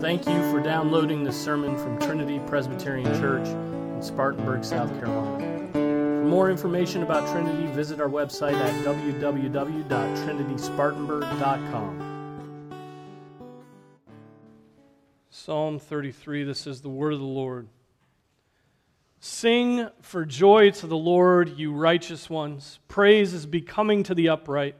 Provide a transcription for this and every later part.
Thank you for downloading this sermon from Trinity Presbyterian Church in Spartanburg, South Carolina. For more information about Trinity, visit our website at www.trinityspartanburg.com. Psalm 33 This is the word of the Lord. Sing for joy to the Lord, you righteous ones. Praise is becoming to the upright.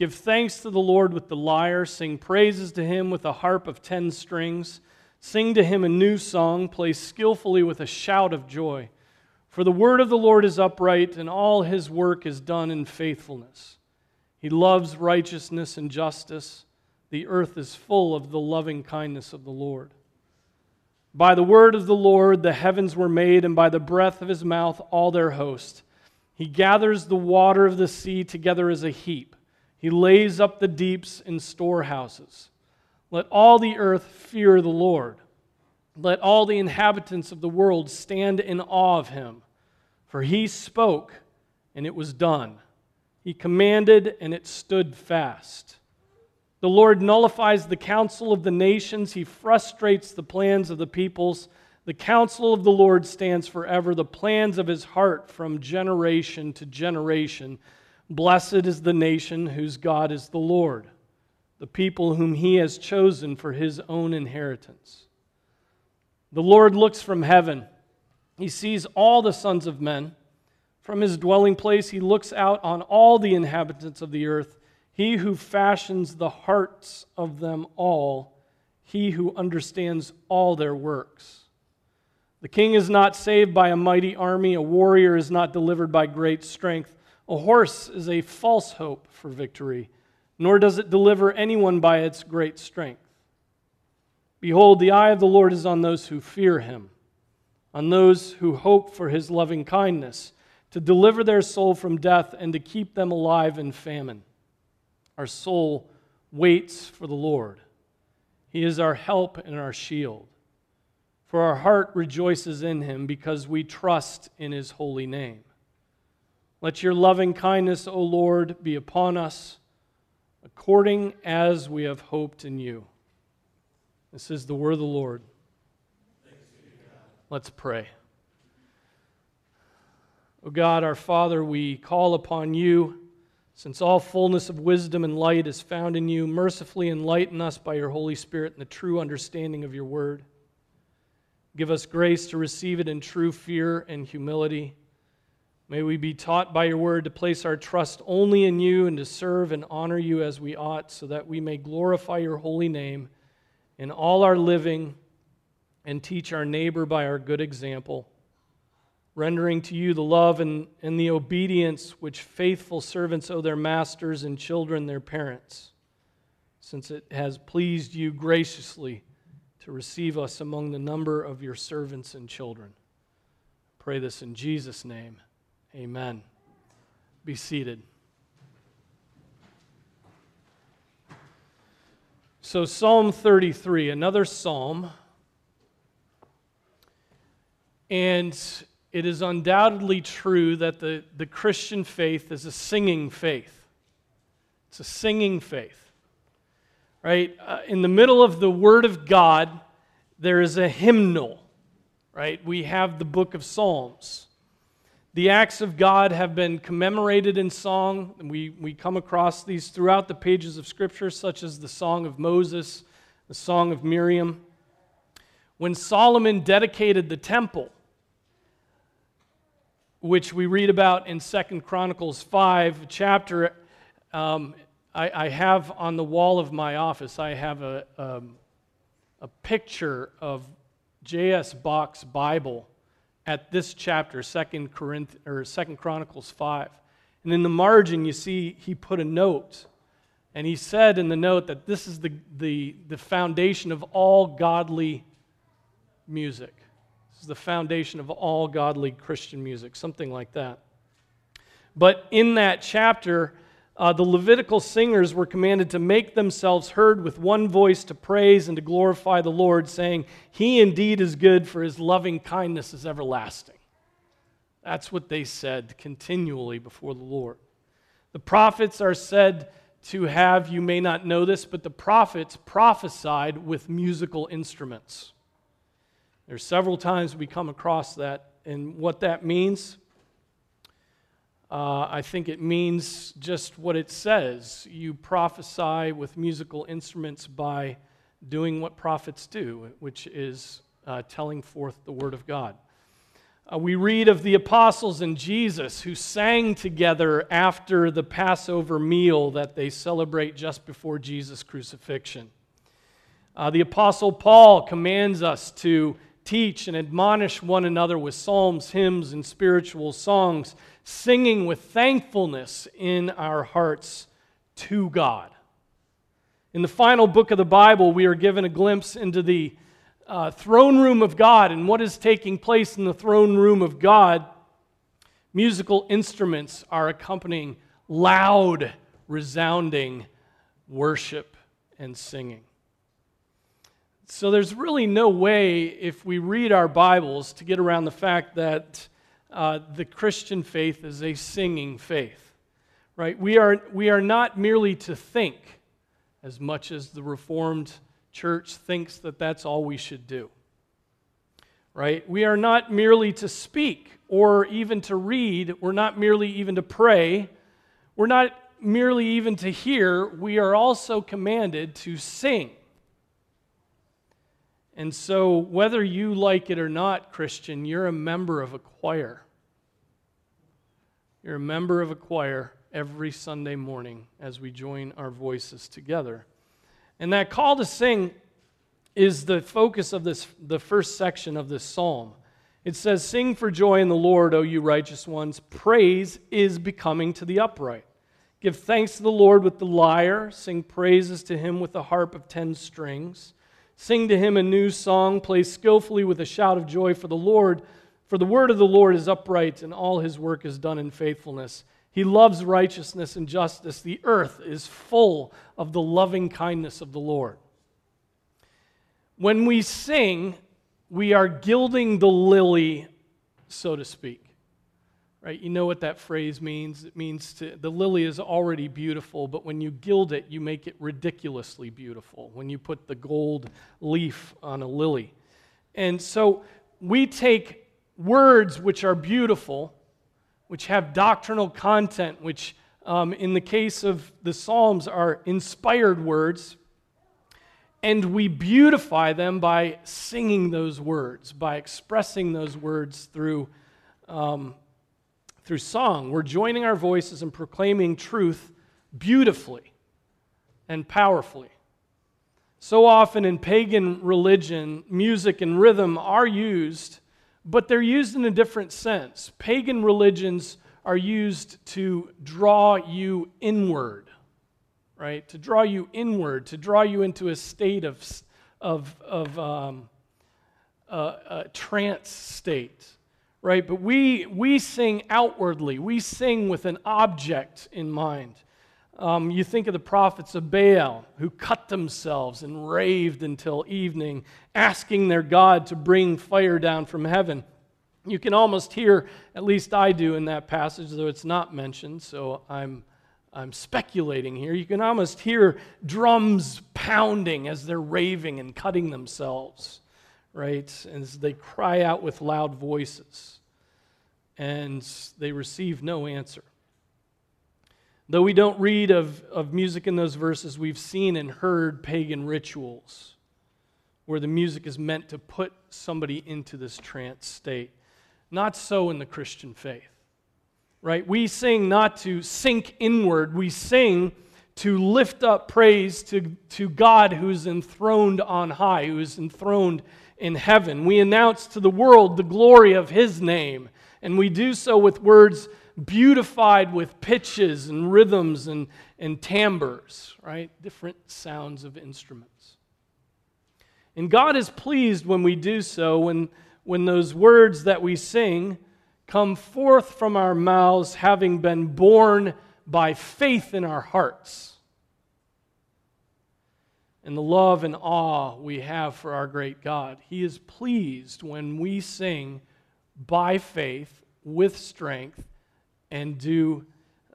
Give thanks to the Lord with the lyre. Sing praises to him with a harp of ten strings. Sing to him a new song. Play skillfully with a shout of joy. For the word of the Lord is upright, and all his work is done in faithfulness. He loves righteousness and justice. The earth is full of the loving kindness of the Lord. By the word of the Lord the heavens were made, and by the breath of his mouth all their host. He gathers the water of the sea together as a heap. He lays up the deeps in storehouses. Let all the earth fear the Lord. Let all the inhabitants of the world stand in awe of him. For he spoke, and it was done. He commanded, and it stood fast. The Lord nullifies the counsel of the nations, he frustrates the plans of the peoples. The counsel of the Lord stands forever, the plans of his heart from generation to generation. Blessed is the nation whose God is the Lord, the people whom he has chosen for his own inheritance. The Lord looks from heaven. He sees all the sons of men. From his dwelling place, he looks out on all the inhabitants of the earth. He who fashions the hearts of them all, he who understands all their works. The king is not saved by a mighty army, a warrior is not delivered by great strength. A horse is a false hope for victory, nor does it deliver anyone by its great strength. Behold, the eye of the Lord is on those who fear him, on those who hope for his loving kindness, to deliver their soul from death and to keep them alive in famine. Our soul waits for the Lord. He is our help and our shield. For our heart rejoices in him because we trust in his holy name. Let your loving kindness, O Lord, be upon us according as we have hoped in you. This is the word of the Lord. Let's pray. O God, our Father, we call upon you. Since all fullness of wisdom and light is found in you, mercifully enlighten us by your Holy Spirit in the true understanding of your word. Give us grace to receive it in true fear and humility May we be taught by your word to place our trust only in you and to serve and honor you as we ought, so that we may glorify your holy name in all our living and teach our neighbor by our good example, rendering to you the love and, and the obedience which faithful servants owe their masters and children their parents, since it has pleased you graciously to receive us among the number of your servants and children. pray this in Jesus' name. Amen. Be seated. So, Psalm 33, another psalm. And it is undoubtedly true that the, the Christian faith is a singing faith. It's a singing faith. Right? Uh, in the middle of the Word of God, there is a hymnal. Right? We have the book of Psalms. The acts of God have been commemorated in song. We, we come across these throughout the pages of Scripture, such as the Song of Moses, the Song of Miriam. When Solomon dedicated the temple, which we read about in Second Chronicles 5, chapter, um, I, I, have on the wall of my office, I have a, um, a picture of J.S. Bach's Bible at this chapter, Second Corinth or Second Chronicles 5. And in the margin, you see he put a note. And he said in the note that this is the, the, the foundation of all godly music. This is the foundation of all godly Christian music, something like that. But in that chapter, uh, the Levitical singers were commanded to make themselves heard with one voice to praise and to glorify the Lord, saying, He indeed is good, for his loving kindness is everlasting. That's what they said continually before the Lord. The prophets are said to have, you may not know this, but the prophets prophesied with musical instruments. There's several times we come across that, and what that means, uh, I think it means just what it says. You prophesy with musical instruments by doing what prophets do, which is uh, telling forth the word of God. Uh, we read of the apostles and Jesus who sang together after the Passover meal that they celebrate just before Jesus' crucifixion. Uh, the apostle Paul commands us to teach and admonish one another with psalms, hymns, and spiritual songs, singing with thankfulness in our hearts to God. In the final book of the Bible, we are given a glimpse into the uh, throne room of God and what is taking place in the throne room of God. Musical instruments are accompanying loud, resounding worship and singing. So there's really no way, if we read our Bibles, to get around the fact that uh, the Christian faith is a singing faith. Right? We are, we are not merely to think as much as the Reformed Church thinks that that's all we should do. Right? We are not merely to speak or even to read. We're not merely even to pray. We're not merely even to hear. We are also commanded to sing. And so, whether you like it or not, Christian, you're a member of a choir. You're a member of a choir every Sunday morning as we join our voices together. And that call to sing is the focus of this, the first section of this psalm. It says, Sing for joy in the Lord, O you righteous ones. Praise is becoming to the upright. Give thanks to the Lord with the lyre. Sing praises to him with the harp of ten strings. Sing to him a new song, play skillfully with a shout of joy for the Lord, for the word of the Lord is upright, and all his work is done in faithfulness. He loves righteousness and justice. The earth is full of the loving kindness of the Lord. When we sing, we are gilding the lily, so to speak right? You know what that phrase means? It means to, the lily is already beautiful, but when you gild it, you make it ridiculously beautiful when you put the gold leaf on a lily. And so we take words which are beautiful, which have doctrinal content, which um, in the case of the Psalms are inspired words, and we beautify them by singing those words, by expressing those words through um, through song. We're joining our voices and proclaiming truth beautifully and powerfully. So often in pagan religion, music and rhythm are used, but they're used in a different sense. Pagan religions are used to draw you inward, right? To draw you inward, to draw you into a state of, of, of um, a, a trance state right? But we, we sing outwardly, we sing with an object in mind. Um, you think of the prophets of Baal who cut themselves and raved until evening, asking their God to bring fire down from heaven. You can almost hear, at least I do in that passage, though it's not mentioned, so I'm, I'm speculating here. You can almost hear drums pounding as they're raving and cutting themselves right? As they cry out with loud voices, and they receive no answer. Though we don't read of, of music in those verses, we've seen and heard pagan rituals where the music is meant to put somebody into this trance state. Not so in the Christian faith, right? We sing not to sink inward, we sing to lift up praise to, to God who's enthroned on high, who is enthroned in heaven. We announce to the world the glory of his name, and we do so with words beautified with pitches and rhythms and, and timbres, right? Different sounds of instruments. And God is pleased when we do so, when, when those words that we sing come forth from our mouths, having been born by faith in our hearts and the love and awe we have for our great God. He is pleased when we sing by faith with strength and do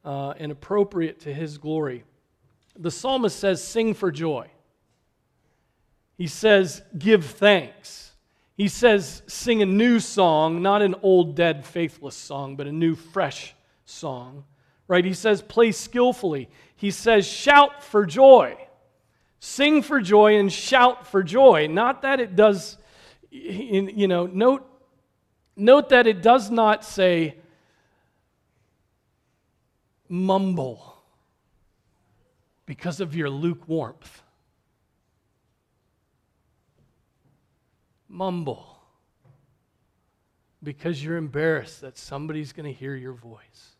uh, and appropriate to His glory. the psalmist says, Sing for joy. He says, Give thanks. He says, Sing a new song, not an old, dead, faithless song, but a new, fresh song. Right? He says, Play skillfully. He says, Shout for joy. Sing for joy and shout for joy. Not that it does, you know, note, note that it does not say, mumble because of your lukewarmth. Mumble because you're embarrassed that somebody's going to hear your voice.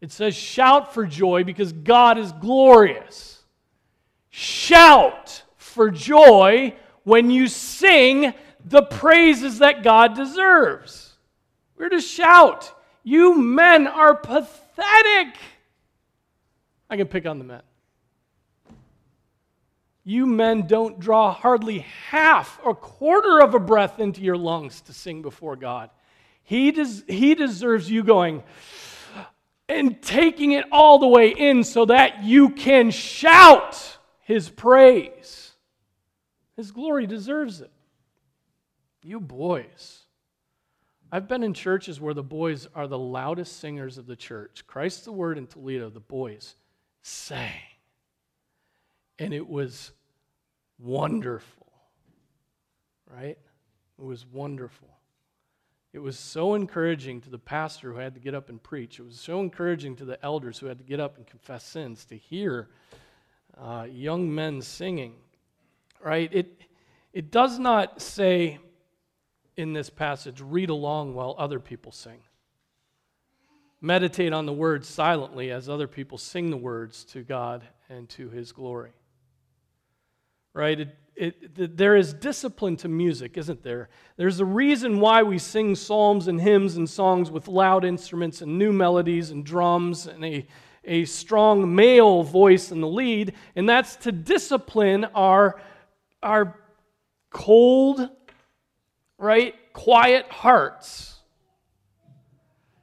It says, shout for joy because God is glorious. Shout for joy when you sing the praises that God deserves. We're to shout. You men are pathetic. I can pick on the men. You men don't draw hardly half or quarter of a breath into your lungs to sing before God. He, des- he deserves you going and taking it all the way in so that you can shout his praise. His glory deserves it. You boys, I've been in churches where the boys are the loudest singers of the church. Christ the Word in Toledo, the boys sang. And it was wonderful, right? It was wonderful. It was so encouraging to the pastor who had to get up and preach. It was so encouraging to the elders who had to get up and confess sins to hear uh, young men singing, right? It, it does not say, in this passage read along while other people sing. Meditate on the words silently as other people sing the words to God and to His glory. Right? It, it, there is discipline to music, isn't there? There's a reason why we sing psalms and hymns and songs with loud instruments and new melodies and drums and a, a strong male voice in the lead, and that's to discipline our, our cold, right? Quiet hearts.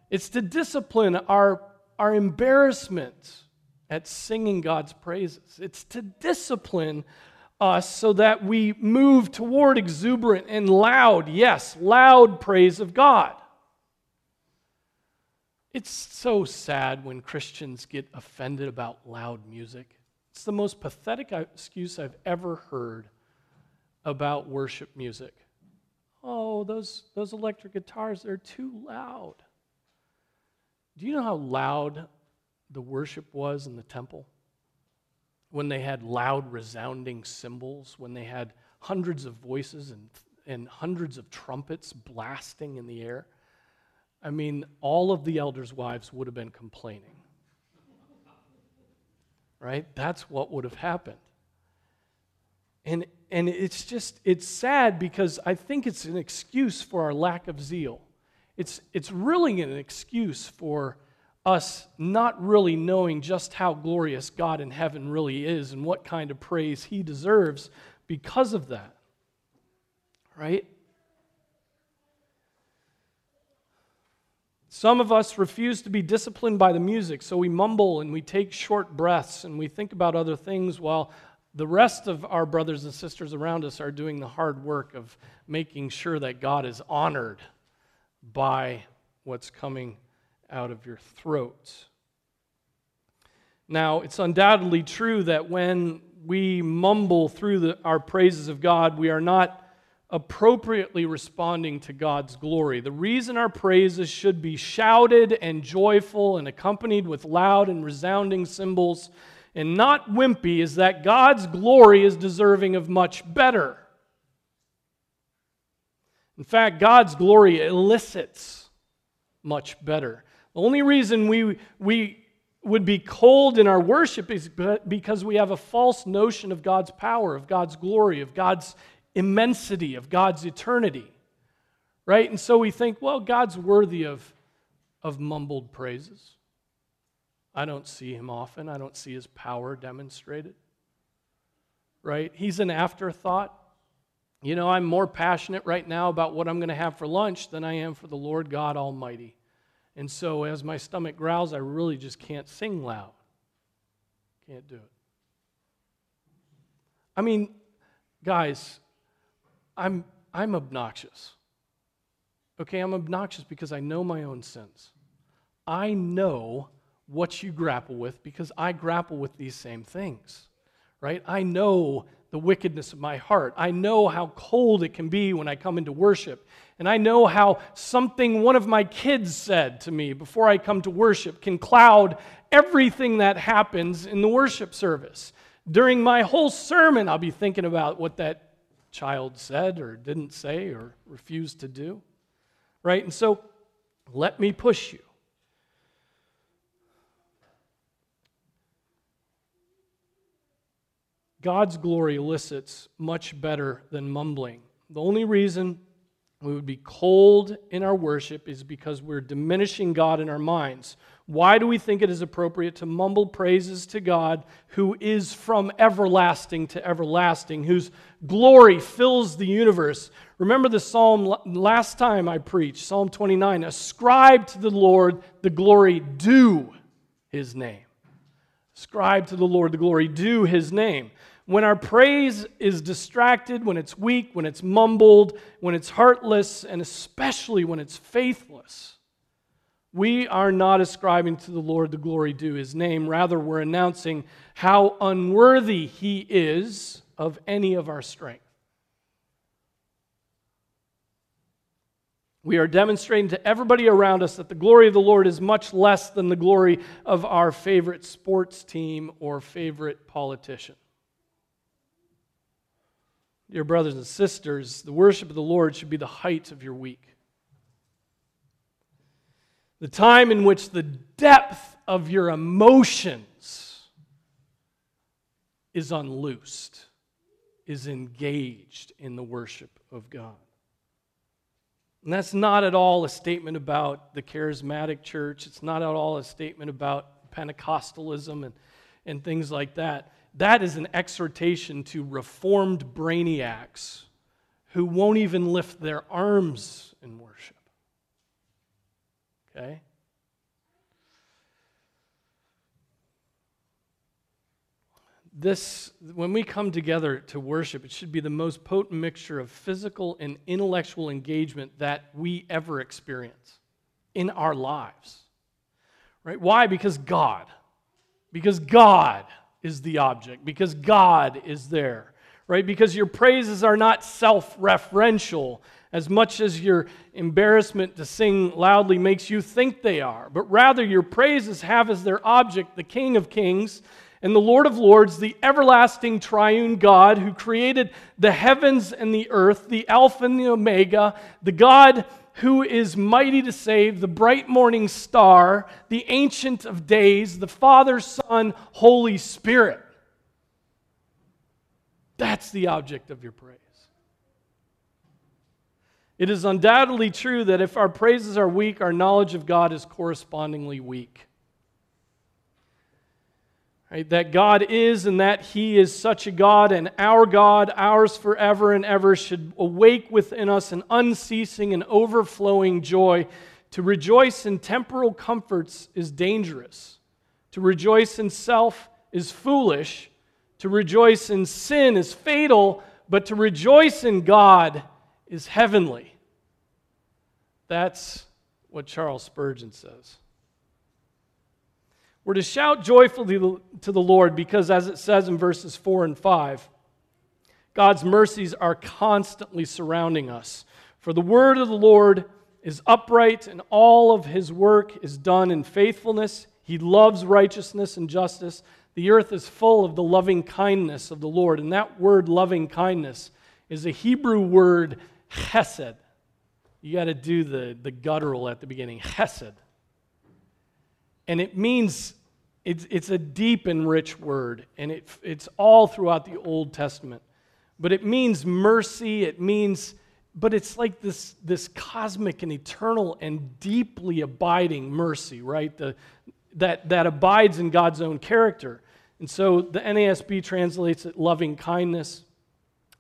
It's to discipline our, our embarrassment at singing God's praises. It's to discipline us so that we move toward exuberant and loud, yes, loud praise of God. It's so sad when Christians get offended about loud music. It's the most pathetic excuse I've ever heard about worship music. Oh, those, those electric guitars, they're too loud. Do you know how loud the worship was in the temple? When they had loud, resounding cymbals, when they had hundreds of voices and, and hundreds of trumpets blasting in the air. I mean, all of the elders' wives would have been complaining. Right? That's what would have happened. And, and it's just, it's sad because I think it's an excuse for our lack of zeal. It's, it's really an excuse for us not really knowing just how glorious God in heaven really is and what kind of praise He deserves because of that. Right? Some of us refuse to be disciplined by the music, so we mumble and we take short breaths and we think about other things while the rest of our brothers and sisters around us are doing the hard work of making sure that God is honored by what's coming out of your throat. Now, it's undoubtedly true that when we mumble through the, our praises of God, we are not appropriately responding to God's glory. The reason our praises should be shouted and joyful and accompanied with loud and resounding cymbals and not wimpy is that God's glory is deserving of much better. In fact, God's glory elicits much better. The only reason we, we would be cold in our worship is because we have a false notion of God's power, of God's glory, of God's immensity, of God's eternity. Right? And so we think, well, God's worthy of, of mumbled praises. I don't see him often. I don't see his power demonstrated. Right? He's an afterthought. You know, I'm more passionate right now about what I'm going to have for lunch than I am for the Lord God Almighty. And so as my stomach growls, I really just can't sing loud. Can't do it. I mean, guys, I'm, I'm obnoxious. Okay, I'm obnoxious because I know my own sins. I know what you grapple with because I grapple with these same things, right? I know the wickedness of my heart. I know how cold it can be when I come into worship. And I know how something one of my kids said to me before I come to worship can cloud everything that happens in the worship service. During my whole sermon, I'll be thinking about what that child said or didn't say or refused to do. Right? And so let me push you. God's glory elicits much better than mumbling. The only reason we would be cold in our worship is because we're diminishing God in our minds. Why do we think it is appropriate to mumble praises to God who is from everlasting to everlasting, whose glory fills the universe? Remember the psalm last time I preached, Psalm 29 Ascribe to the Lord the glory due his name. Ascribe to the Lord the glory due his name. When our praise is distracted, when it's weak, when it's mumbled, when it's heartless, and especially when it's faithless, we are not ascribing to the Lord the glory due his name. Rather, we're announcing how unworthy he is of any of our strength. We are demonstrating to everybody around us that the glory of the Lord is much less than the glory of our favorite sports team or favorite politician. Dear brothers and sisters, the worship of the Lord should be the height of your week the time in which the depth of your emotions is unloosed, is engaged in the worship of God. And that's not at all a statement about the charismatic church. It's not at all a statement about Pentecostalism and, and things like that. That is an exhortation to reformed brainiacs who won't even lift their arms in worship. Okay? This, when we come together to worship, it should be the most potent mixture of physical and intellectual engagement that we ever experience in our lives. Right? Why? Because God. Because God is the object. Because God is there. Right? Because your praises are not self referential, as much as your embarrassment to sing loudly makes you think they are, but rather your praises have as their object the King of Kings and the Lord of Lords, the everlasting triune God who created the heavens and the earth, the Alpha and the Omega, the God who is mighty to save, the bright morning star, the Ancient of Days, the Father, Son, Holy Spirit. That's the object of your praise. It is undoubtedly true that if our praises are weak, our knowledge of God is correspondingly weak. Right? That God is and that He is such a God, and our God, ours forever and ever, should awake within us an unceasing and overflowing joy. To rejoice in temporal comforts is dangerous. To rejoice in self is foolish. To rejoice in sin is fatal. But to rejoice in God is heavenly. That's what Charles Spurgeon says. We're to shout joyfully to the Lord because, as it says in verses 4 and 5, God's mercies are constantly surrounding us. For the word of the Lord is upright, and all of his work is done in faithfulness. He loves righteousness and justice. The earth is full of the loving kindness of the Lord. And that word, loving kindness, is a Hebrew word chesed. You got to do the, the guttural at the beginning, chesed. And it means, it's, it's a deep and rich word, and it, it's all throughout the Old Testament. But it means mercy, it means, but it's like this, this cosmic and eternal and deeply abiding mercy, right? The, that, that abides in God's own character. And so the NASB translates it loving kindness.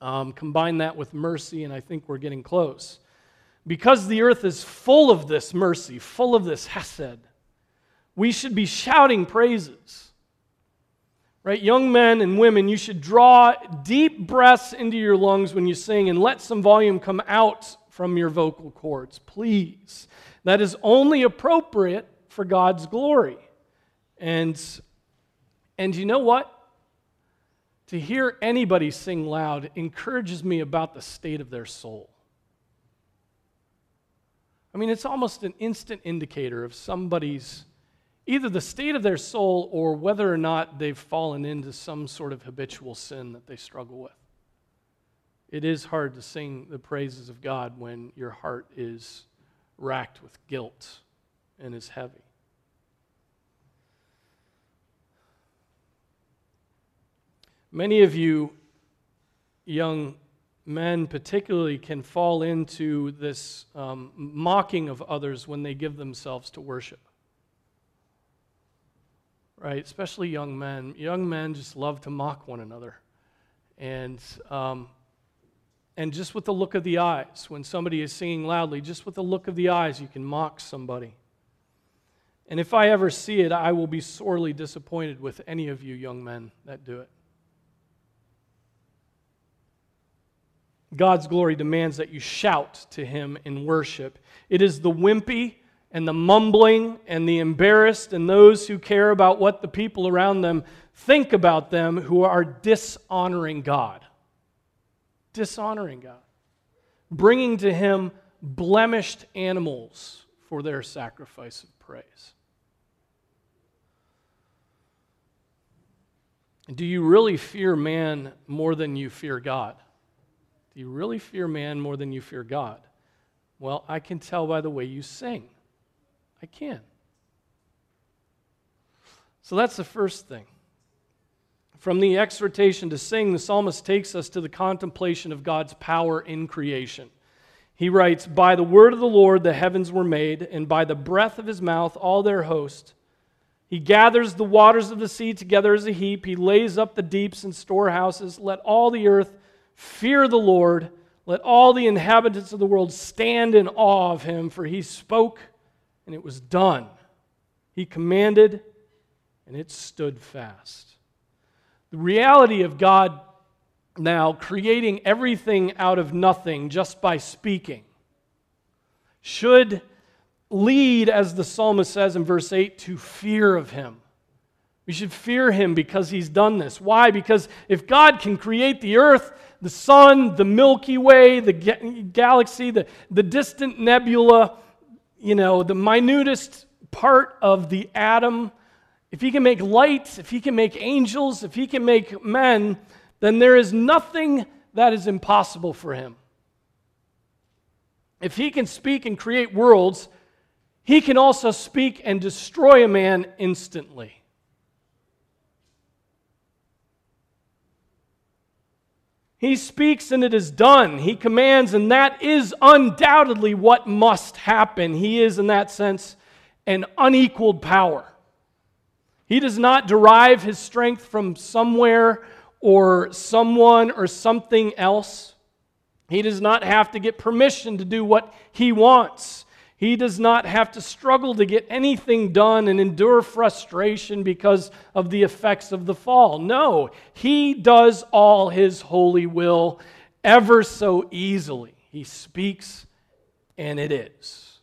Um, combine that with mercy, and I think we're getting close. Because the earth is full of this mercy, full of this hesed, we should be shouting praises. Right? Young men and women, you should draw deep breaths into your lungs when you sing and let some volume come out from your vocal cords, please. That is only appropriate for God's glory. And, and you know what? To hear anybody sing loud encourages me about the state of their soul. I mean, it's almost an instant indicator of somebody's either the state of their soul or whether or not they've fallen into some sort of habitual sin that they struggle with. It is hard to sing the praises of God when your heart is racked with guilt and is heavy. Many of you young men, particularly, can fall into this um, mocking of others when they give themselves to worship right? Especially young men. Young men just love to mock one another. And, um, and just with the look of the eyes, when somebody is singing loudly, just with the look of the eyes, you can mock somebody. And if I ever see it, I will be sorely disappointed with any of you young men that do it. God's glory demands that you shout to Him in worship. It is the wimpy, and the mumbling and the embarrassed and those who care about what the people around them think about them who are dishonoring God. Dishonoring God. Bringing to Him blemished animals for their sacrifice of praise. Do you really fear man more than you fear God? Do you really fear man more than you fear God? Well, I can tell by the way you sing. I can. So that's the first thing. From the exhortation to sing, the psalmist takes us to the contemplation of God's power in creation. He writes, By the word of the Lord the heavens were made, and by the breath of his mouth all their host. He gathers the waters of the sea together as a heap. He lays up the deeps in storehouses. Let all the earth fear the Lord. Let all the inhabitants of the world stand in awe of him, for he spoke and it was done. He commanded, and it stood fast. The reality of God now creating everything out of nothing just by speaking should lead, as the psalmist says in verse 8, to fear of him. We should fear him because he's done this. Why? Because if God can create the earth, the sun, the Milky Way, the galaxy, the, the distant nebula, you know, the minutest part of the atom, if he can make light, if he can make angels, if he can make men, then there is nothing that is impossible for him. If he can speak and create worlds, he can also speak and destroy a man instantly. He speaks and it is done. He commands, and that is undoubtedly what must happen. He is, in that sense, an unequaled power. He does not derive his strength from somewhere or someone or something else. He does not have to get permission to do what he wants. He does not have to struggle to get anything done and endure frustration because of the effects of the fall. No, he does all his holy will ever so easily. He speaks, and it is.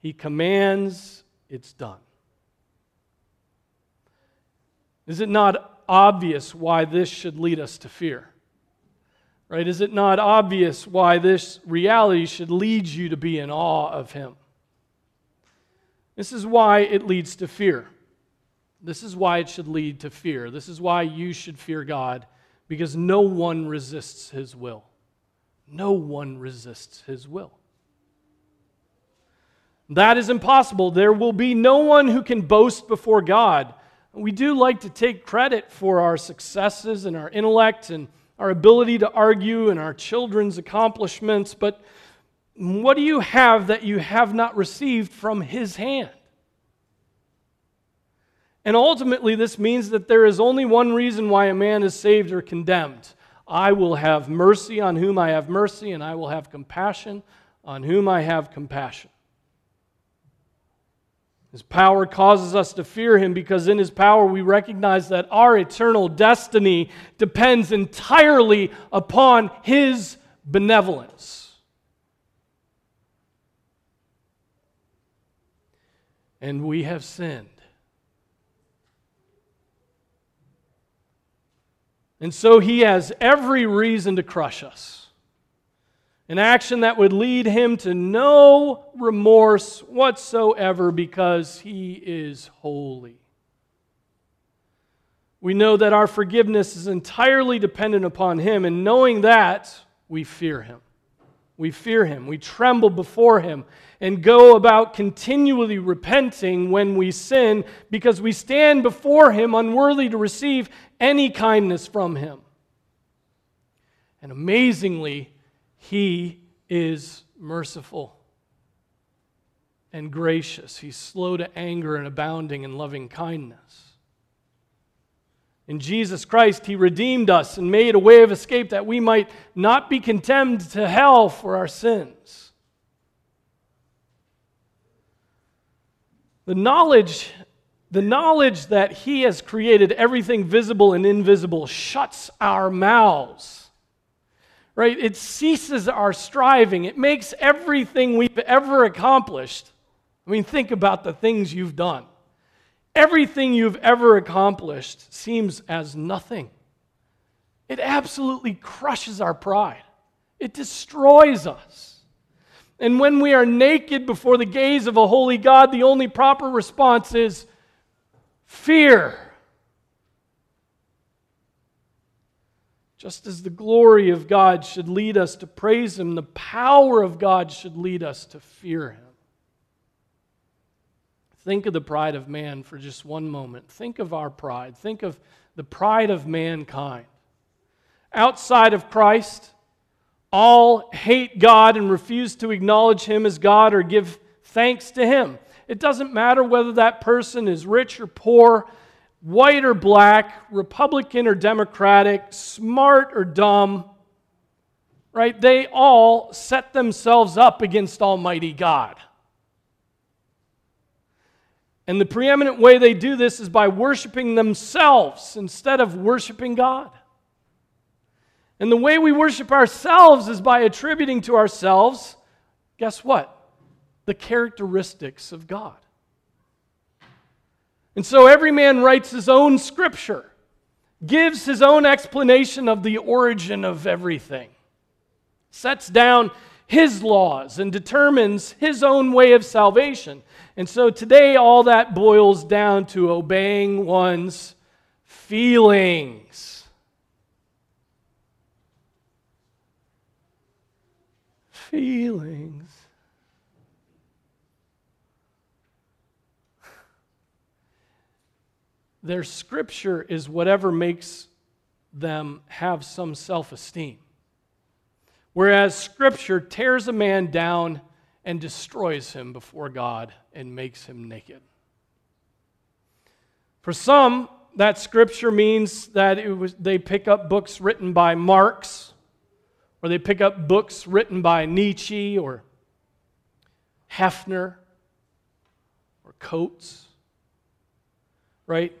He commands, it's done. Is it not obvious why this should lead us to fear? Right? Is it not obvious why this reality should lead you to be in awe of Him? This is why it leads to fear. This is why it should lead to fear. This is why you should fear God, because no one resists His will. No one resists His will. That is impossible. There will be no one who can boast before God. We do like to take credit for our successes and our intellect and our ability to argue and our children's accomplishments, but what do you have that you have not received from His hand? And ultimately, this means that there is only one reason why a man is saved or condemned. I will have mercy on whom I have mercy, and I will have compassion on whom I have compassion. His power causes us to fear him because in his power we recognize that our eternal destiny depends entirely upon his benevolence. And we have sinned. And so he has every reason to crush us an action that would lead him to no remorse whatsoever because he is holy. We know that our forgiveness is entirely dependent upon him, and knowing that, we fear him. We fear him. We tremble before him and go about continually repenting when we sin because we stand before him unworthy to receive any kindness from him. And amazingly, he is merciful and gracious. He's slow to anger and abounding in loving kindness. In Jesus Christ, He redeemed us and made a way of escape that we might not be condemned to hell for our sins. The knowledge, the knowledge that He has created everything visible and invisible shuts our mouths right? It ceases our striving. It makes everything we've ever accomplished. I mean, think about the things you've done. Everything you've ever accomplished seems as nothing. It absolutely crushes our pride, it destroys us. And when we are naked before the gaze of a holy God, the only proper response is fear. Just as the glory of God should lead us to praise Him, the power of God should lead us to fear Him. Think of the pride of man for just one moment. Think of our pride. Think of the pride of mankind. Outside of Christ, all hate God and refuse to acknowledge Him as God or give thanks to Him. It doesn't matter whether that person is rich or poor, white or black, Republican or Democratic, smart or dumb, right? They all set themselves up against Almighty God. And the preeminent way they do this is by worshiping themselves instead of worshiping God. And the way we worship ourselves is by attributing to ourselves, guess what? The characteristics of God. And so every man writes his own scripture, gives his own explanation of the origin of everything, sets down his laws, and determines his own way of salvation. And so today, all that boils down to obeying one's feelings. Feelings. Their scripture is whatever makes them have some self esteem. Whereas scripture tears a man down and destroys him before God and makes him naked. For some, that scripture means that it was, they pick up books written by Marx, or they pick up books written by Nietzsche or Hefner or Coates, right?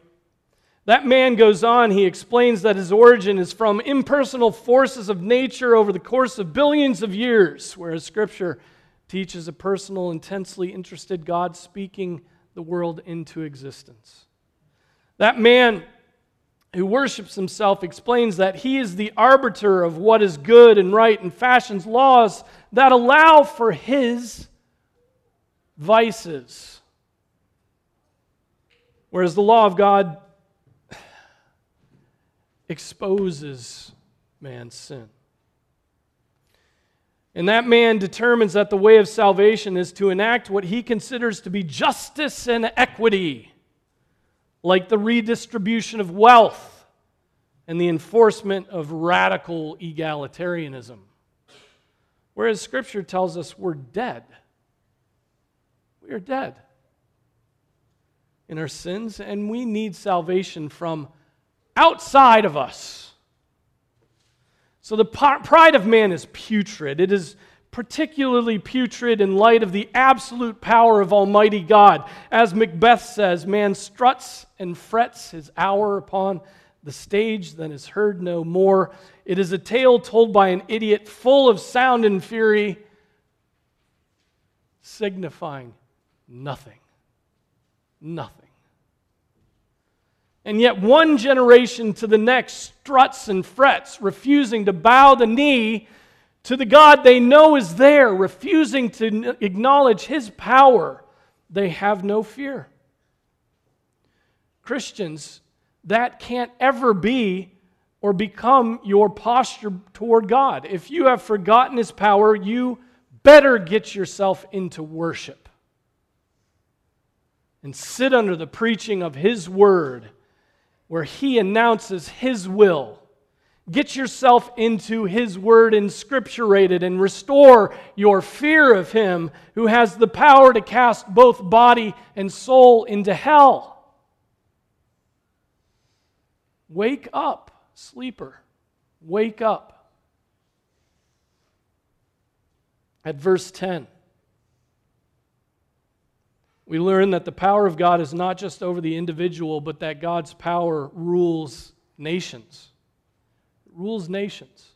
That man goes on, he explains that his origin is from impersonal forces of nature over the course of billions of years, whereas Scripture teaches a personal, intensely interested God speaking the world into existence. That man who worships himself explains that he is the arbiter of what is good and right and fashions laws that allow for his vices. Whereas the law of God exposes man's sin. And that man determines that the way of salvation is to enact what he considers to be justice and equity, like the redistribution of wealth and the enforcement of radical egalitarianism. Whereas Scripture tells us we're dead. We are dead in our sins, and we need salvation from outside of us. So the pride of man is putrid. It is particularly putrid in light of the absolute power of Almighty God. As Macbeth says, man struts and frets his hour upon the stage, then is heard no more. It is a tale told by an idiot, full of sound and fury, signifying nothing. Nothing. And yet, one generation to the next struts and frets, refusing to bow the knee to the God they know is there, refusing to acknowledge his power. They have no fear. Christians, that can't ever be or become your posture toward God. If you have forgotten his power, you better get yourself into worship and sit under the preaching of his word where he announces his will. Get yourself into his word inscripturated and restore your fear of him who has the power to cast both body and soul into hell. Wake up, sleeper. Wake up. At verse 10 we learn that the power of God is not just over the individual, but that God's power rules nations. It rules nations.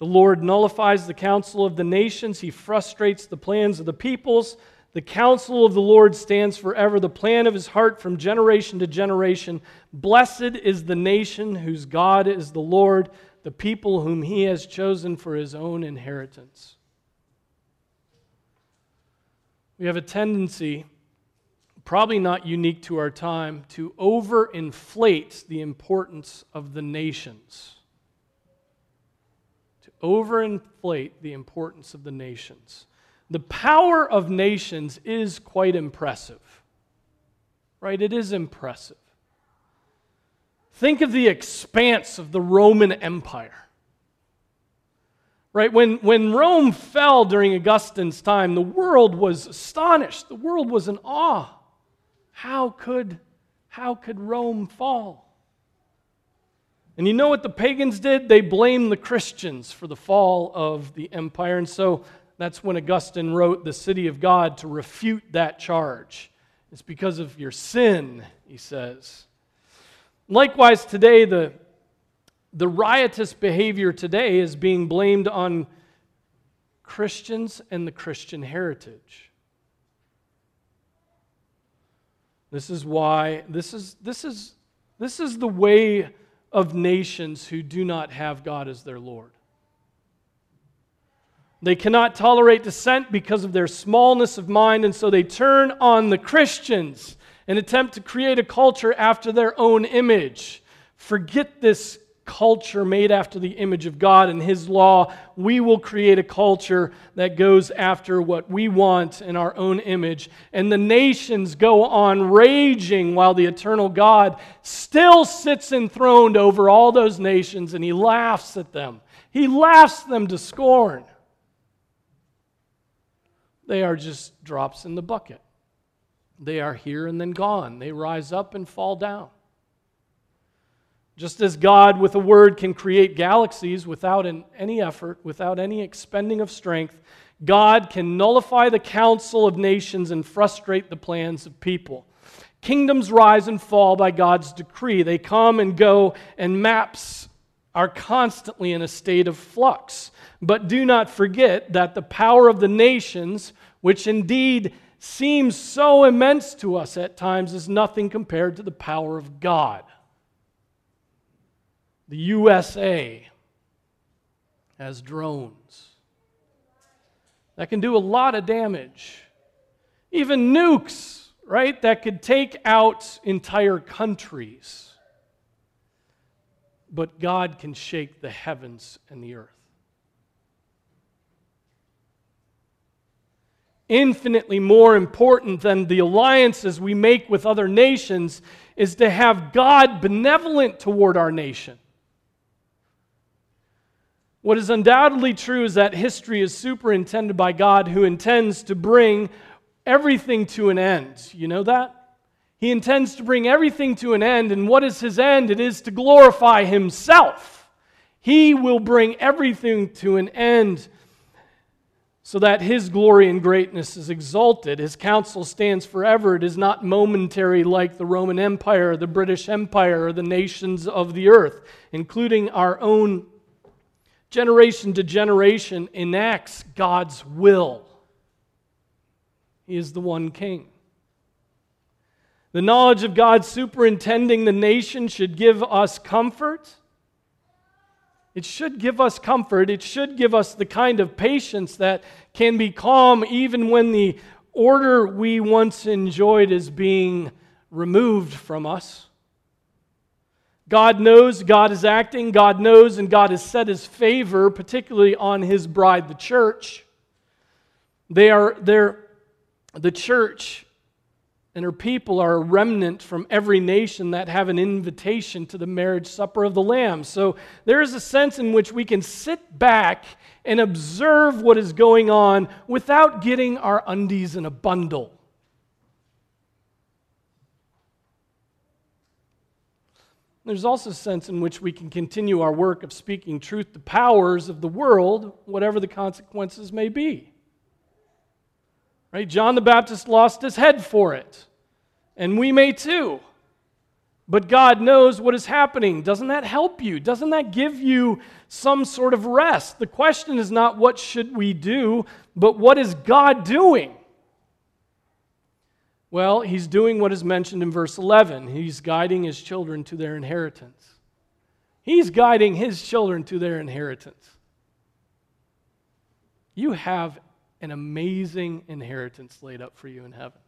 The Lord nullifies the counsel of the nations, He frustrates the plans of the peoples. The counsel of the Lord stands forever, the plan of His heart from generation to generation. Blessed is the nation whose God is the Lord, the people whom He has chosen for His own inheritance. We have a tendency, probably not unique to our time, to overinflate the importance of the nations. To overinflate the importance of the nations. The power of nations is quite impressive, right? It is impressive. Think of the expanse of the Roman Empire. Right? When, when Rome fell during Augustine's time, the world was astonished. The world was in awe. How could, how could Rome fall? And you know what the pagans did? They blamed the Christians for the fall of the empire. And so that's when Augustine wrote The City of God to refute that charge. It's because of your sin, he says. Likewise, today, the the riotous behavior today is being blamed on Christians and the Christian heritage. This is why, this is, this is, this is the way of nations who do not have God as their Lord. They cannot tolerate dissent because of their smallness of mind, and so they turn on the Christians and attempt to create a culture after their own image. Forget this culture made after the image of God and His law, we will create a culture that goes after what we want in our own image. And the nations go on raging while the eternal God still sits enthroned over all those nations and He laughs at them. He laughs them to scorn. They are just drops in the bucket. They are here and then gone. They rise up and fall down. Just as God, with a word, can create galaxies without an, any effort, without any expending of strength, God can nullify the counsel of nations and frustrate the plans of people. Kingdoms rise and fall by God's decree. They come and go, and maps are constantly in a state of flux. But do not forget that the power of the nations, which indeed seems so immense to us at times, is nothing compared to the power of God. The USA has drones that can do a lot of damage. Even nukes, right, that could take out entire countries. But God can shake the heavens and the earth. Infinitely more important than the alliances we make with other nations is to have God benevolent toward our nation. What is undoubtedly true is that history is superintended by God who intends to bring everything to an end. You know that? He intends to bring everything to an end, and what is his end? It is to glorify himself. He will bring everything to an end. so that his glory and greatness is exalted. His counsel stands forever. It is not momentary like the Roman Empire, the British Empire, or the nations of the earth, including our own generation to generation, enacts God's will. He is the one king. The knowledge of God superintending the nation should give us comfort it should give us comfort. It should give us the kind of patience that can be calm even when the order we once enjoyed is being removed from us. God knows, God is acting, God knows, and God has set his favor, particularly on his bride, the church. They are, they're, the church and her people are a remnant from every nation that have an invitation to the marriage supper of the Lamb. So there is a sense in which we can sit back and observe what is going on without getting our undies in a bundle. There's also a sense in which we can continue our work of speaking truth to powers of the world, whatever the consequences may be. Right? John the Baptist lost his head for it and we may too. But God knows what is happening. Doesn't that help you? Doesn't that give you some sort of rest? The question is not what should we do, but what is God doing? Well, he's doing what is mentioned in verse 11. He's guiding his children to their inheritance. He's guiding his children to their inheritance. You have an amazing inheritance laid up for you in heaven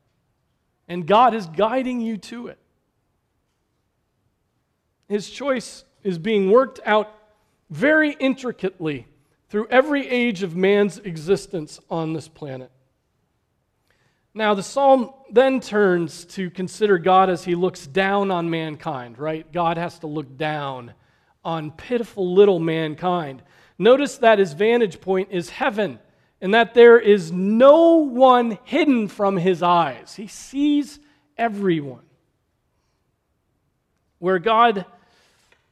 and God is guiding you to it. His choice is being worked out very intricately through every age of man's existence on this planet. Now, the psalm then turns to consider God as he looks down on mankind, right? God has to look down on pitiful little mankind. Notice that his vantage point is heaven and that there is no one hidden from his eyes. He sees everyone. Where God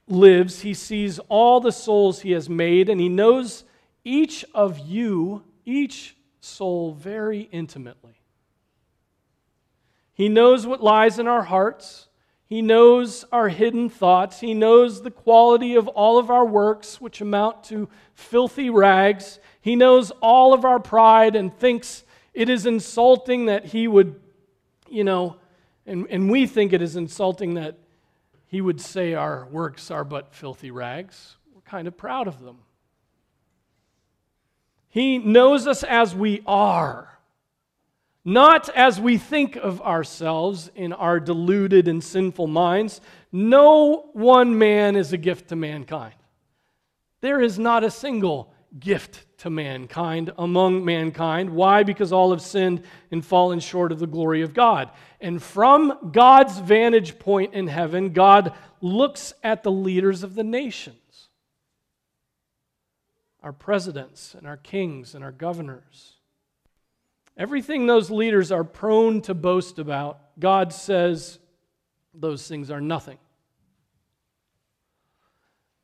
lives, he sees all the souls he has made, and he knows each of you, each soul, very intimately. He knows what lies in our hearts. He knows our hidden thoughts. He knows the quality of all of our works, which amount to filthy rags. He knows all of our pride and thinks it is insulting that He would, you know, and, and we think it is insulting that He would say our works are but filthy rags. We're kind of proud of them. He knows us as we are not as we think of ourselves in our deluded and sinful minds. No one man is a gift to mankind. There is not a single gift to mankind among mankind. Why? Because all have sinned and fallen short of the glory of God. And from God's vantage point in heaven, God looks at the leaders of the nations our presidents and our kings and our governors Everything those leaders are prone to boast about, God says those things are nothing.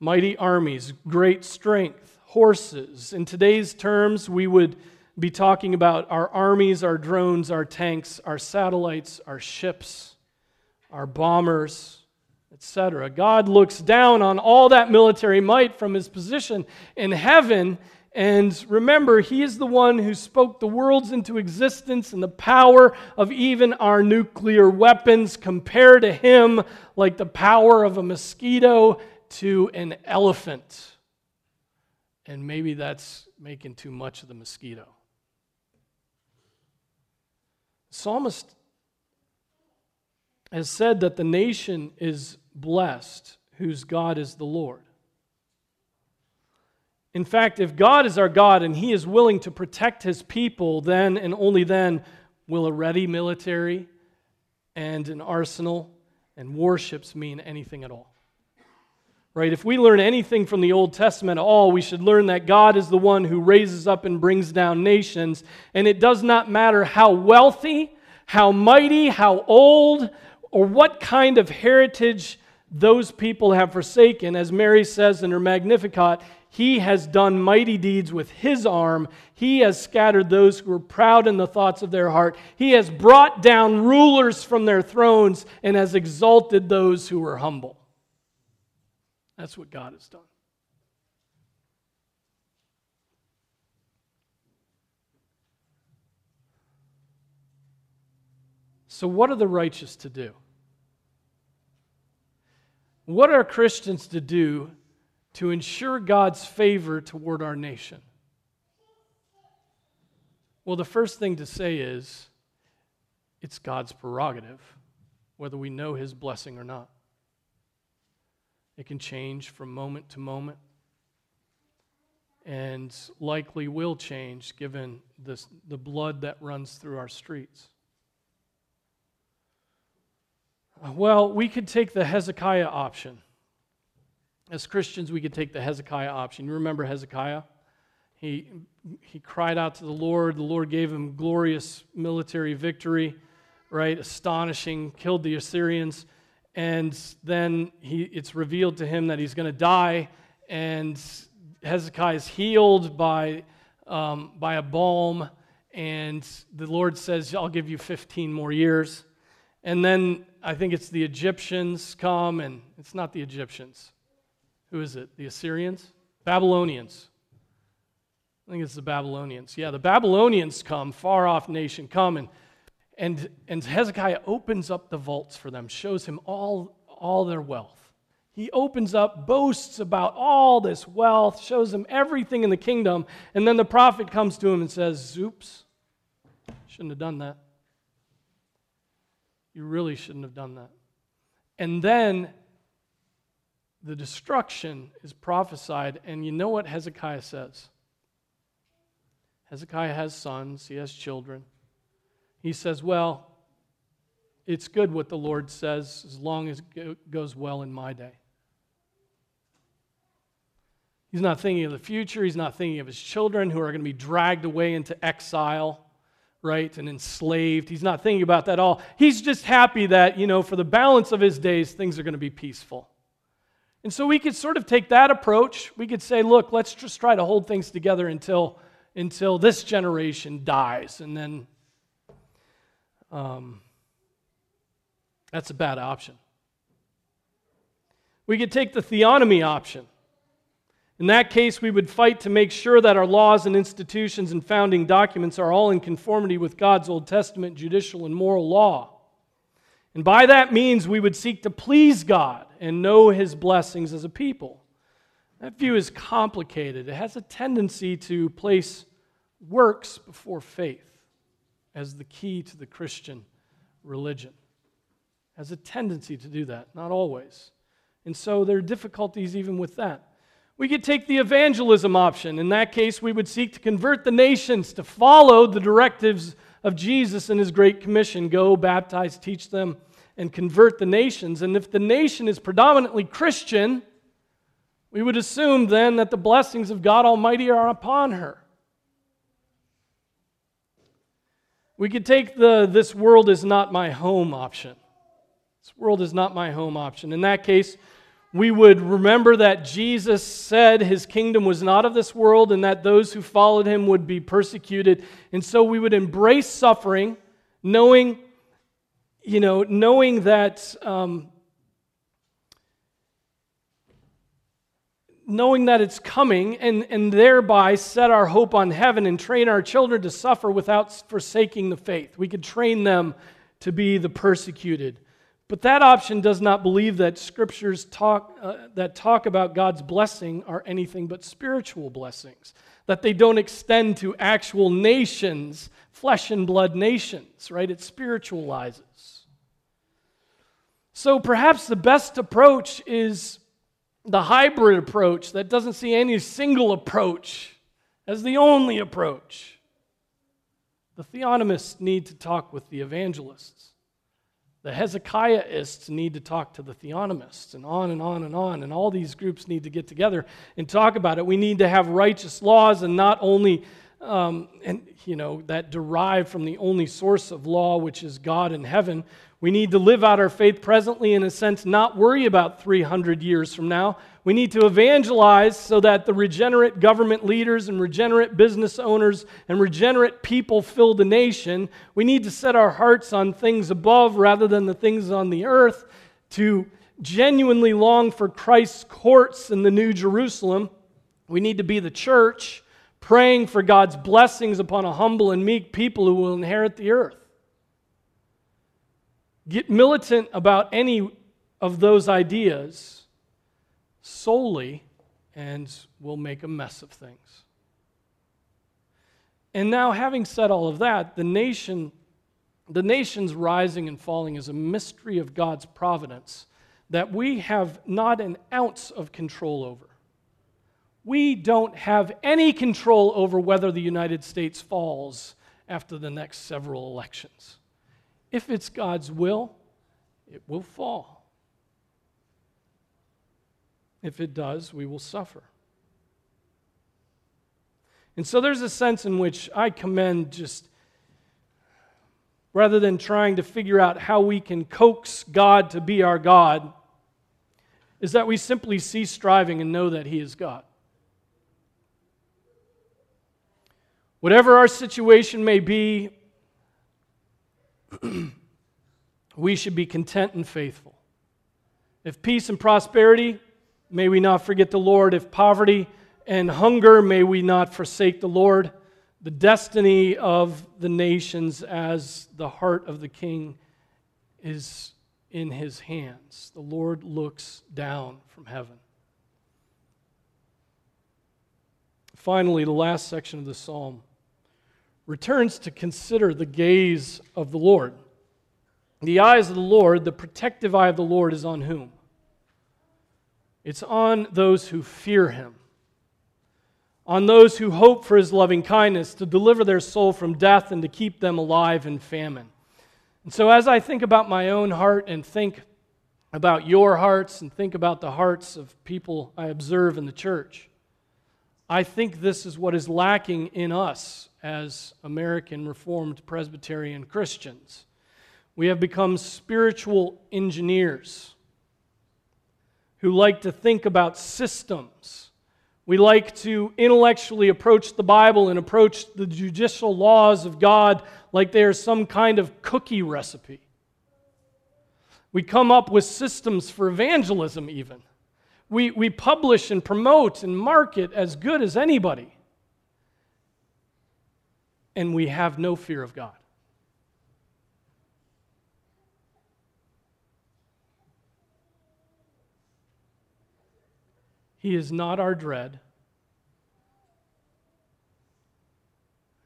Mighty armies, great strength, horses. In today's terms, we would be talking about our armies, our drones, our tanks, our satellites, our ships, our bombers, etc. God looks down on all that military might from his position in heaven and remember, he is the one who spoke the worlds into existence, and the power of even our nuclear weapons compare to him like the power of a mosquito to an elephant. And maybe that's making too much of the mosquito. The psalmist has said that the nation is blessed whose God is the Lord. In fact, if God is our God and He is willing to protect His people, then and only then will a ready military and an arsenal and warships mean anything at all. Right? If we learn anything from the Old Testament at all, we should learn that God is the one who raises up and brings down nations. And it does not matter how wealthy, how mighty, how old, or what kind of heritage those people have forsaken. As Mary says in her Magnificat, he has done mighty deeds with his arm. He has scattered those who were proud in the thoughts of their heart. He has brought down rulers from their thrones and has exalted those who were humble. That's what God has done. So, what are the righteous to do? What are Christians to do to ensure God's favor toward our nation? Well, the first thing to say is it's God's prerogative, whether we know His blessing or not. It can change from moment to moment and likely will change given this, the blood that runs through our streets. Well, we could take the Hezekiah option. As Christians, we could take the Hezekiah option. You remember Hezekiah? He, he cried out to the Lord. The Lord gave him glorious military victory, right? Astonishing, killed the Assyrians. And then he, it's revealed to him that he's going to die. And Hezekiah is healed by, um, by a balm. And the Lord says, I'll give you 15 more years. And then I think it's the Egyptians come, and it's not the Egyptians. Who is it? The Assyrians? Babylonians. I think it's the Babylonians. Yeah, the Babylonians come, far off nation, come, and, and, and Hezekiah opens up the vaults for them, shows him all, all their wealth. He opens up, boasts about all this wealth, shows him everything in the kingdom, and then the prophet comes to him and says, Oops, shouldn't have done that. You really shouldn't have done that. And then the destruction is prophesied, and you know what Hezekiah says? Hezekiah has sons, he has children. He says, Well, it's good what the Lord says as long as it goes well in my day. He's not thinking of the future. He's not thinking of his children who are going to be dragged away into exile right, and enslaved. He's not thinking about that at all. He's just happy that, you know, for the balance of his days, things are going to be peaceful. And so we could sort of take that approach. We could say, look, let's just try to hold things together until, until this generation dies. And then um, that's a bad option. We could take the theonomy option. In that case, we would fight to make sure that our laws and institutions and founding documents are all in conformity with God's Old Testament judicial and moral law. And by that means, we would seek to please God and know His blessings as a people. That view is complicated. It has a tendency to place works before faith as the key to the Christian religion. It has a tendency to do that, not always. And so there are difficulties even with that. We could take the evangelism option. In that case, we would seek to convert the nations to follow the directives of Jesus and his great commission go, baptize, teach them, and convert the nations. And if the nation is predominantly Christian, we would assume then that the blessings of God Almighty are upon her. We could take the this world is not my home option. This world is not my home option. In that case, we would remember that Jesus said his kingdom was not of this world and that those who followed him would be persecuted. And so we would embrace suffering, knowing, you know, knowing that. Um, knowing that it's coming and, and thereby set our hope on heaven and train our children to suffer without forsaking the faith. We could train them to be the persecuted. But that option does not believe that scriptures talk, uh, that talk about God's blessing are anything but spiritual blessings, that they don't extend to actual nations, flesh and blood nations, right? It spiritualizes. So perhaps the best approach is the hybrid approach that doesn't see any single approach as the only approach. The theonomists need to talk with the evangelists. The Hezekiahists need to talk to the theonomists, and on and on and on. And all these groups need to get together and talk about it. We need to have righteous laws, and not only, um, and you know, that derive from the only source of law, which is God in heaven. We need to live out our faith presently, in a sense, not worry about 300 years from now. We need to evangelize so that the regenerate government leaders and regenerate business owners and regenerate people fill the nation. We need to set our hearts on things above rather than the things on the earth to genuinely long for Christ's courts in the New Jerusalem. We need to be the church praying for God's blessings upon a humble and meek people who will inherit the earth. Get militant about any of those ideas solely, and we'll make a mess of things. And now, having said all of that, the nation, the nation's rising and falling is a mystery of God's providence that we have not an ounce of control over. We don't have any control over whether the United States falls after the next several elections. If it's God's will, it will fall. If it does, we will suffer. And so there's a sense in which I commend just, rather than trying to figure out how we can coax God to be our God, is that we simply cease striving and know that He is God. Whatever our situation may be, we should be content and faithful. If peace and prosperity, may we not forget the Lord. If poverty and hunger, may we not forsake the Lord. The destiny of the nations as the heart of the king is in his hands. The Lord looks down from heaven. Finally, the last section of the psalm returns to consider the gaze of the Lord. The eyes of the Lord, the protective eye of the Lord, is on whom? It's on those who fear him, on those who hope for his loving kindness to deliver their soul from death and to keep them alive in famine. And so, as I think about my own heart and think about your hearts and think about the hearts of people I observe in the church, I think this is what is lacking in us as American Reformed Presbyterian Christians. We have become spiritual engineers who like to think about systems. We like to intellectually approach the Bible and approach the judicial laws of God like they are some kind of cookie recipe. We come up with systems for evangelism, even. We, we publish and promote and market as good as anybody. And we have no fear of God. He is not our dread.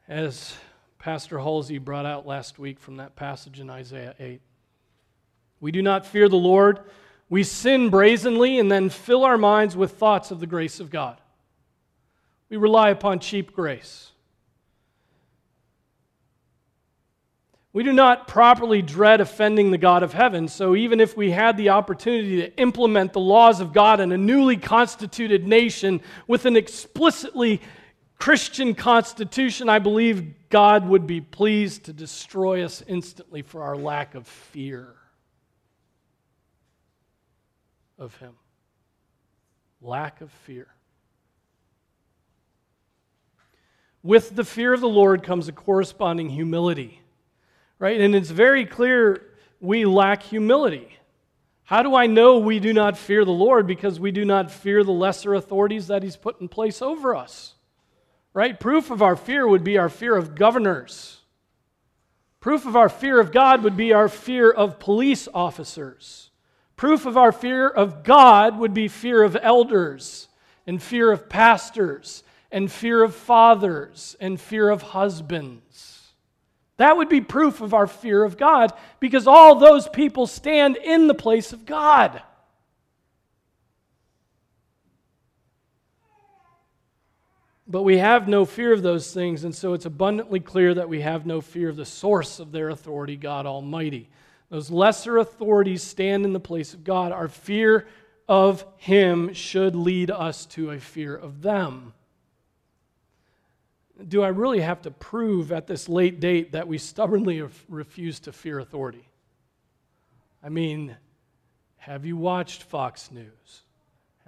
As Pastor Halsey brought out last week from that passage in Isaiah 8. We do not fear the Lord. We sin brazenly and then fill our minds with thoughts of the grace of God. We rely upon cheap grace. We do not properly dread offending the God of heaven, so even if we had the opportunity to implement the laws of God in a newly constituted nation with an explicitly Christian constitution, I believe God would be pleased to destroy us instantly for our lack of fear of Him. Lack of fear. With the fear of the Lord comes a corresponding humility, right? And it's very clear we lack humility. How do I know we do not fear the Lord? Because we do not fear the lesser authorities that He's put in place over us. Right? Proof of our fear would be our fear of governors. Proof of our fear of God would be our fear of police officers. Proof of our fear of God would be fear of elders, and fear of pastors, and fear of fathers, and fear of husbands. That would be proof of our fear of God because all those people stand in the place of God. But we have no fear of those things, and so it's abundantly clear that we have no fear of the source of their authority, God Almighty. Those lesser authorities stand in the place of God. Our fear of Him should lead us to a fear of them. Do I really have to prove at this late date that we stubbornly refuse to fear authority? I mean, have you watched Fox News?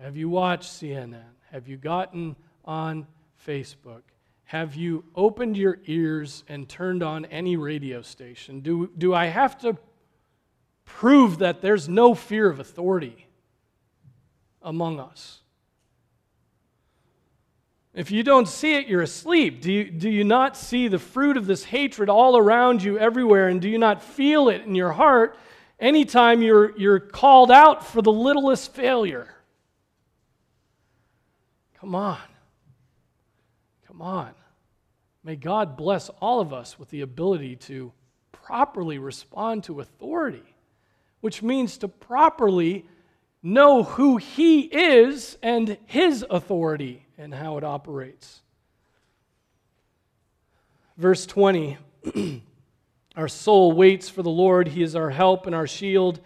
Have you watched CNN? Have you gotten on Facebook? Have you opened your ears and turned on any radio station? Do, do I have to prove that there's no fear of authority among us? If you don't see it, you're asleep. Do you, do you not see the fruit of this hatred all around you everywhere? And do you not feel it in your heart anytime you're, you're called out for the littlest failure? Come on. Come on. May God bless all of us with the ability to properly respond to authority, which means to properly know who He is and His authority and how it operates. Verse 20 Our soul waits for the Lord, He is our help and our shield,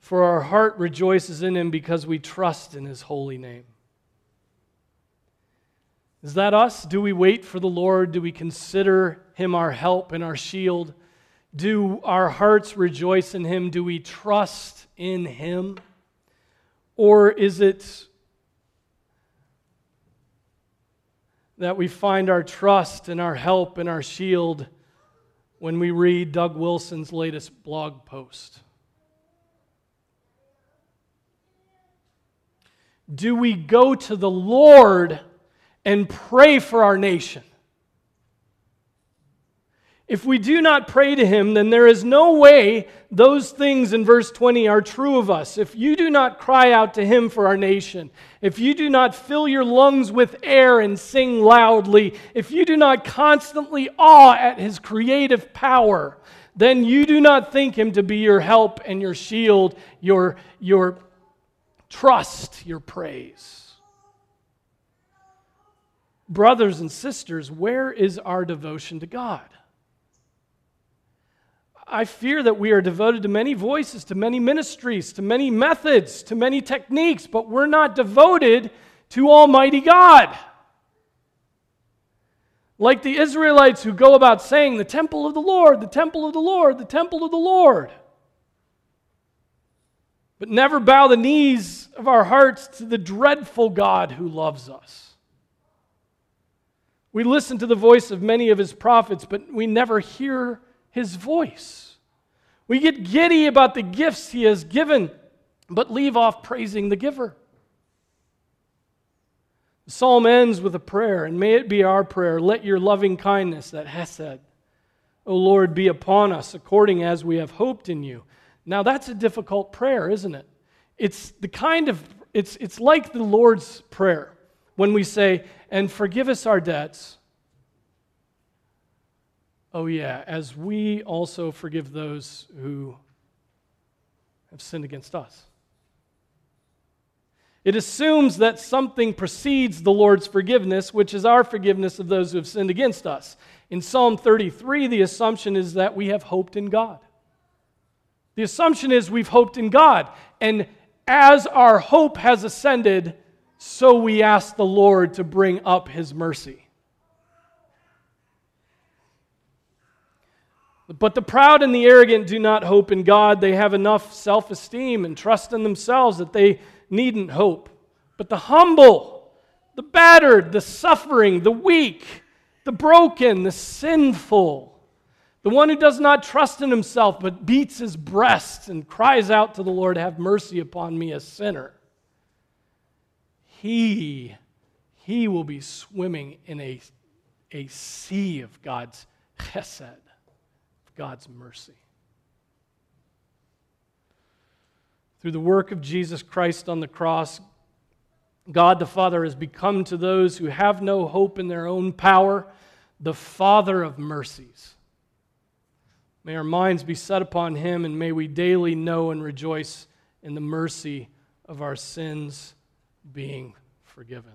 for our heart rejoices in Him because we trust in His holy name. Is that us? Do we wait for the Lord? Do we consider Him our help and our shield? Do our hearts rejoice in Him? Do we trust in Him? Or is it that we find our trust and our help and our shield when we read Doug Wilson's latest blog post? Do we go to the Lord and pray for our nation? If we do not pray to him, then there is no way those things in verse 20 are true of us. If you do not cry out to him for our nation, if you do not fill your lungs with air and sing loudly, if you do not constantly awe at his creative power, then you do not think him to be your help and your shield, your, your trust, your praise. Brothers and sisters, where is our devotion to God? I fear that we are devoted to many voices, to many ministries, to many methods, to many techniques, but we're not devoted to Almighty God. Like the Israelites who go about saying, the temple of the Lord, the temple of the Lord, the temple of the Lord. But never bow the knees of our hearts to the dreadful God who loves us. We listen to the voice of many of his prophets, but we never hear his voice. We get giddy about the gifts he has given, but leave off praising the giver. The psalm ends with a prayer, and may it be our prayer. Let your loving kindness, that Hesed, O Lord, be upon us according as we have hoped in you. Now that's a difficult prayer, isn't it? It's the kind of it's it's like the Lord's prayer when we say, "And forgive us our debts Oh, yeah, as we also forgive those who have sinned against us. It assumes that something precedes the Lord's forgiveness, which is our forgiveness of those who have sinned against us. In Psalm 33, the assumption is that we have hoped in God. The assumption is we've hoped in God. And as our hope has ascended, so we ask the Lord to bring up his mercy. But the proud and the arrogant do not hope in God. They have enough self esteem and trust in themselves that they needn't hope. But the humble, the battered, the suffering, the weak, the broken, the sinful, the one who does not trust in himself but beats his breast and cries out to the Lord, Have mercy upon me, a sinner. He, he will be swimming in a, a sea of God's chesed. God's mercy. Through the work of Jesus Christ on the cross, God the Father has become to those who have no hope in their own power the Father of mercies. May our minds be set upon Him, and may we daily know and rejoice in the mercy of our sins being forgiven.